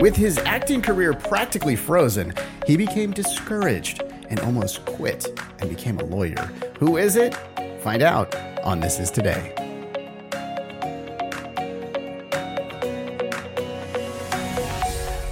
With his acting career practically frozen, he became discouraged and almost quit and became a lawyer. Who is it? Find out on This Is Today.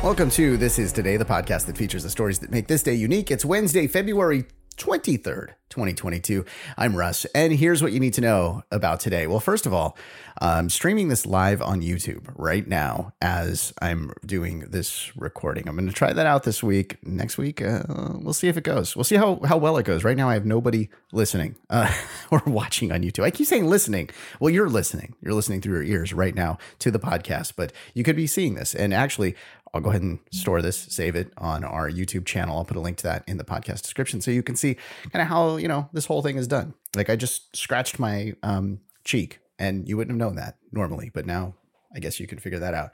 Welcome to This Is Today, the podcast that features the stories that make this day unique. It's Wednesday, February 23rd, 2022. I'm Russ, and here's what you need to know about today. Well, first of all, I'm streaming this live on YouTube right now as I'm doing this recording. I'm going to try that out this week. Next week, uh, we'll see if it goes. We'll see how, how well it goes. Right now, I have nobody listening uh, or watching on YouTube. I keep saying listening. Well, you're listening. You're listening through your ears right now to the podcast, but you could be seeing this. And actually, I'll go ahead and store this, save it on our YouTube channel. I'll put a link to that in the podcast description so you can see kind of how, you know, this whole thing is done. Like I just scratched my um, cheek and you wouldn't have known that normally, but now I guess you can figure that out.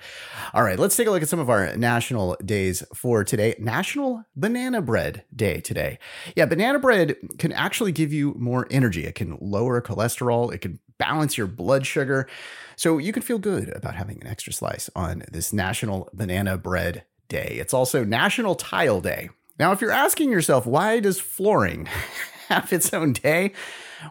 All right, let's take a look at some of our national days for today. National Banana Bread Day today. Yeah, banana bread can actually give you more energy. It can lower cholesterol, it can balance your blood sugar. So you can feel good about having an extra slice on this National Banana Bread Day. It's also National Tile Day. Now, if you're asking yourself, why does flooring have its own day?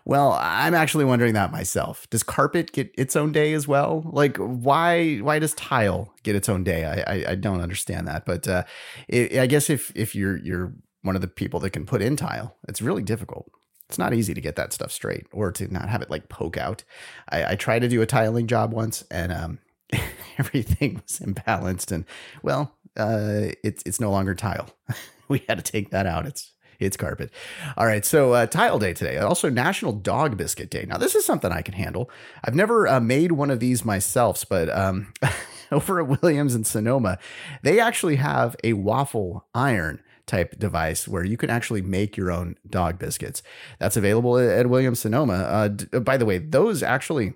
Well, I'm actually wondering that myself. Does carpet get its own day as well? Like, why why does tile get its own day? I I, I don't understand that. But uh, it, I guess if if you're you're one of the people that can put in tile, it's really difficult it's not easy to get that stuff straight or to not have it like poke out. I, I tried to do a tiling job once and um, everything was imbalanced and well, uh, it's it's no longer tile. we had to take that out. It's it's carpet. All right, so uh, tile day today. Also National Dog Biscuit Day. Now this is something I can handle. I've never uh, made one of these myself, but um, over at Williams and Sonoma, they actually have a waffle iron type device where you can actually make your own dog biscuits. That's available at Williams Sonoma. Uh, d- by the way, those actually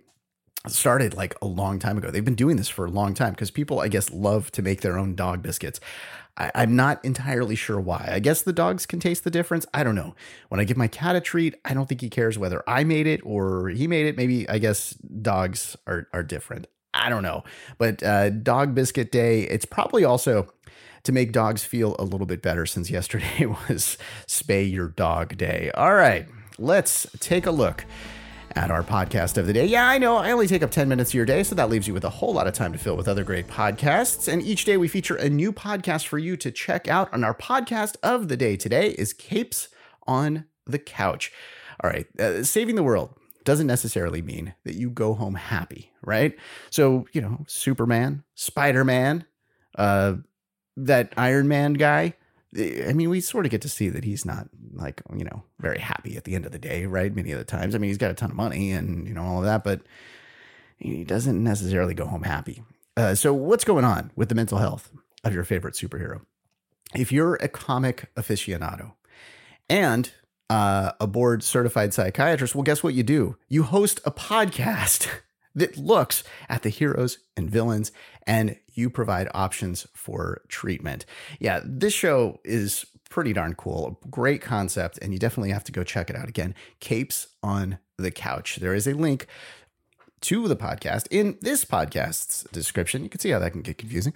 started like a long time ago. They've been doing this for a long time because people, I guess, love to make their own dog biscuits. I, am not entirely sure why. I guess the dogs can taste the difference. I don't know. When I give my cat a treat, I don't think he cares whether I made it or he made it. Maybe I guess dogs are are different. I don't know. But uh, dog biscuit day, it's probably also to make dogs feel a little bit better since yesterday was spay your dog day. All right, let's take a look at our podcast of the day. Yeah, I know I only take up 10 minutes of your day, so that leaves you with a whole lot of time to fill with other great podcasts. And each day we feature a new podcast for you to check out. And our podcast of the day today is Capes on the Couch. All right, uh, saving the world doesn't necessarily mean that you go home happy, right? So, you know, Superman, Spider Man, uh, that Iron Man guy, I mean, we sort of get to see that he's not like, you know, very happy at the end of the day, right? Many of the times. I mean, he's got a ton of money and, you know, all of that, but he doesn't necessarily go home happy. Uh, so, what's going on with the mental health of your favorite superhero? If you're a comic aficionado and uh, a board certified psychiatrist, well, guess what you do? You host a podcast that looks at the heroes and villains and you provide options for treatment. Yeah, this show is pretty darn cool. A great concept, and you definitely have to go check it out. Again, Capes on the Couch. There is a link to the podcast in this podcast's description. You can see how that can get confusing.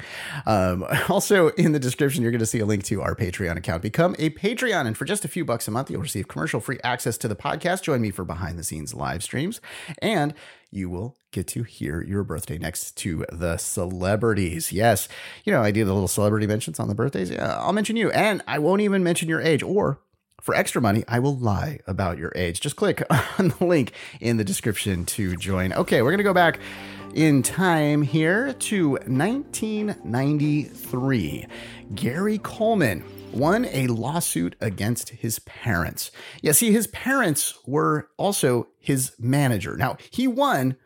Um, also, in the description, you're going to see a link to our Patreon account. Become a Patreon, and for just a few bucks a month, you'll receive commercial free access to the podcast. Join me for behind the scenes live streams, and you will get to hear your birthday next to the celebrities. Yes, you know, I do the little celebrity mentions on the birthdays. Yeah, I'll mention you, and I won't even mention your age or for extra money, I will lie about your age. Just click on the link in the description to join. Okay, we're going to go back in time here to 1993. Gary Coleman won a lawsuit against his parents. Yeah, see, his parents were also his manager. Now, he won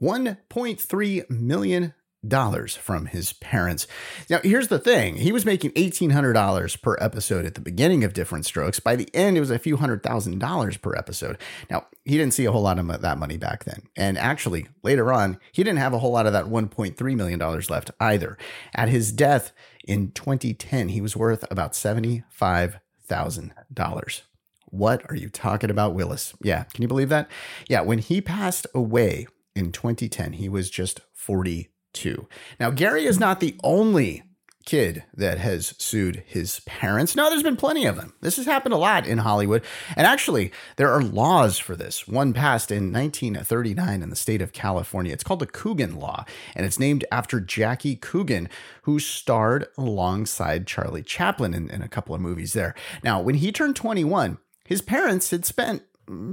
1.3 million dollars from his parents. Now, here's the thing. He was making $1,800 per episode at the beginning of Diff'rent Strokes. By the end, it was a few hundred thousand dollars per episode. Now, he didn't see a whole lot of that money back then. And actually, later on, he didn't have a whole lot of that $1.3 million left either. At his death in 2010, he was worth about $75,000. What are you talking about, Willis? Yeah, can you believe that? Yeah, when he passed away in 2010, he was just 40 two. Now, Gary is not the only kid that has sued his parents. No, there's been plenty of them. This has happened a lot in Hollywood. And actually, there are laws for this. One passed in 1939 in the state of California. It's called the Coogan Law, and it's named after Jackie Coogan, who starred alongside Charlie Chaplin in, in a couple of movies there. Now, when he turned 21, his parents had spent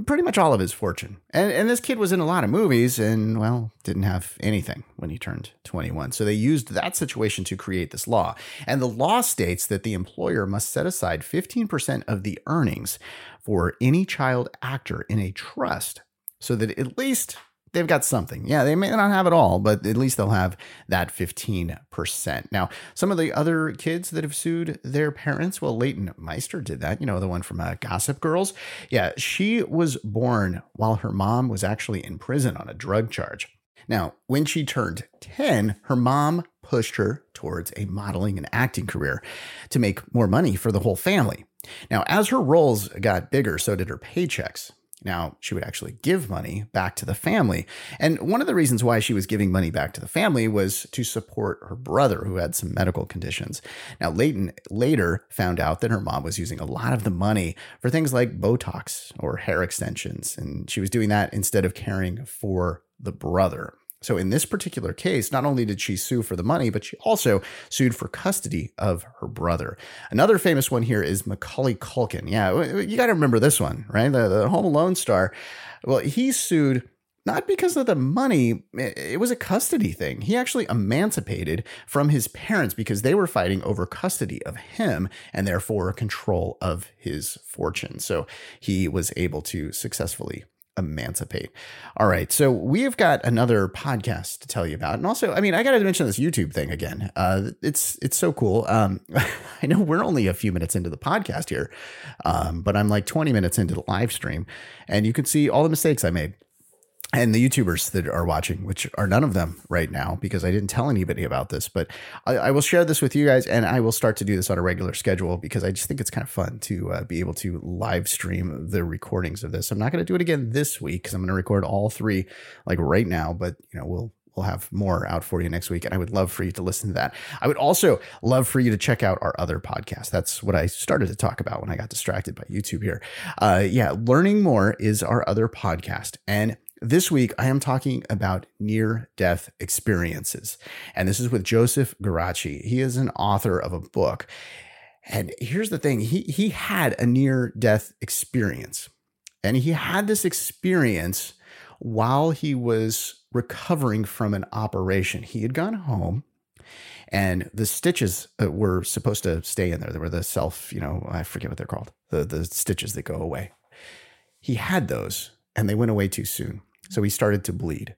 pretty much all of his fortune. And, and this kid was in a lot of movies and, well, didn't have anything when he turned 21. So they used that situation to create this law. And the law states that the employer must set aside 15% of the earnings for any child actor in a trust so that at least they've got something. Yeah, they may not have it all, but at least they'll have that 15%. Now, some of the other kids that have sued their parents, well, Leighton Meester did that, you know, the one from uh, Gossip Girls. Yeah, she was born while her mom was actually in prison on a drug charge. Now, when she turned 10, her mom pushed her towards a modeling and acting career to make more money for the whole family. Now, as her roles got bigger, so did her paychecks. Now, she would actually give money back to the family. And one of the reasons why she was giving money back to the family was to support her brother who had some medical conditions. Now, Leighton later found out that her mom was using a lot of the money for things like Botox or hair extensions. And she was doing that instead of caring for the brother. So in this particular case, not only did she sue for the money, but she also sued for custody of her brother. Another famous one here is Macaulay Culkin. Yeah, you got to remember this one, right? The, the Home Alone star. Well, he sued not because of the money, it was a custody thing. He actually emancipated from his parents because they were fighting over custody of him and therefore control of his fortune. So he was able to successfully emancipate. All right, so we've got another podcast to tell you about, and also, I mean, I got to mention this YouTube thing again. Uh, it's it's so cool. Um, I know we're only a few minutes into the podcast here, um, but I'm like 20 minutes into the live stream, and you can see all the mistakes I made and the YouTubers that are watching, which are none of them right now because I didn't tell anybody about this, but I, I, will share this with you guys and I will start to do this on a regular schedule because I just think it's kind of fun to uh, be able to live stream the recordings of this. I'm not going to do it again this week because I'm going to record all three like right now, but you know, we'll we'll have more out for you next week. And I would love for you to listen to that. I would also love for you to check out our other podcast. That's what I started to talk about when I got distracted by YouTube here. Uh, yeah, Learning More is our other podcast. And this week, I am talking about near death experiences. And this is with Joseph Geraci. He is an author of a book. And here's the thing he, he had a near death experience. And he had this experience while he was recovering from an operation. He had gone home and the stitches uh, were supposed to stay in there. There were the self, you know, I forget what they're called, the, the stitches that go away. He had those and they went away too soon. So he started to bleed.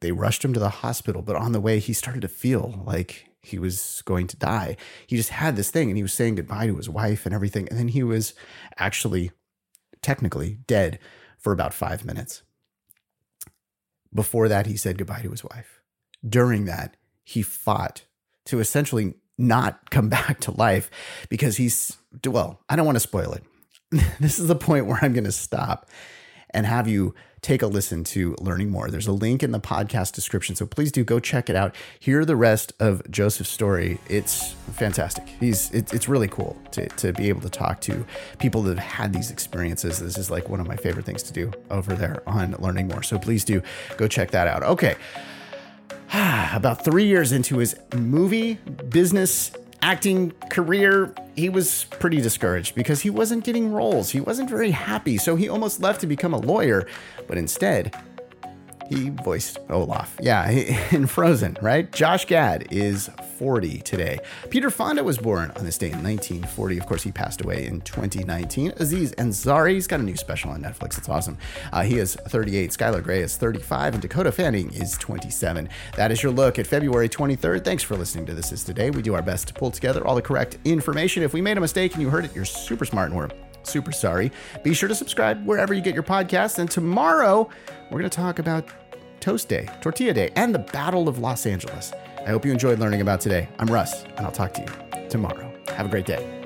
They rushed him to the hospital, but on the way, he started to feel like he was going to die. He just had this thing and he was saying goodbye to his wife and everything. And then he was actually, technically, dead for about five minutes. Before that, he said goodbye to his wife. During that, he fought to essentially not come back to life because he's, well, I don't want to spoil it. this is the point where I'm going to stop and have you take a listen to learning more. There's a link in the podcast description. So please do go check it out. Hear the rest of Joseph's story. It's fantastic. He's it, it's really cool to, to be able to talk to people that have had these experiences. This is like one of my favorite things to do over there on learning more. So please do go check that out. Okay. About three years into his movie business acting career, he was pretty discouraged because he wasn't getting roles. He wasn't very happy, so he almost left to become a lawyer, but instead, he voiced Olaf. Yeah, in Frozen, right? Josh Gad is 40 today. Peter Fonda was born on this day in 1940. Of course, he passed away in 2019. Aziz Ansari's got a new special on Netflix. It's awesome. Uh, he is 38. Skylar Grey is 35. And Dakota Fanning is 27. That is your look at February 23rd. Thanks for listening to This Is Today. We do our best to pull together all the correct information. If we made a mistake and you heard it, you're super smart and we're super sorry. Be sure to subscribe wherever you get your podcasts. And tomorrow, we're going to talk about Toast Day, Tortilla Day, and the Battle of Los Angeles. I hope you enjoyed learning about today. I'm Russ, and I'll talk to you tomorrow. Have a great day.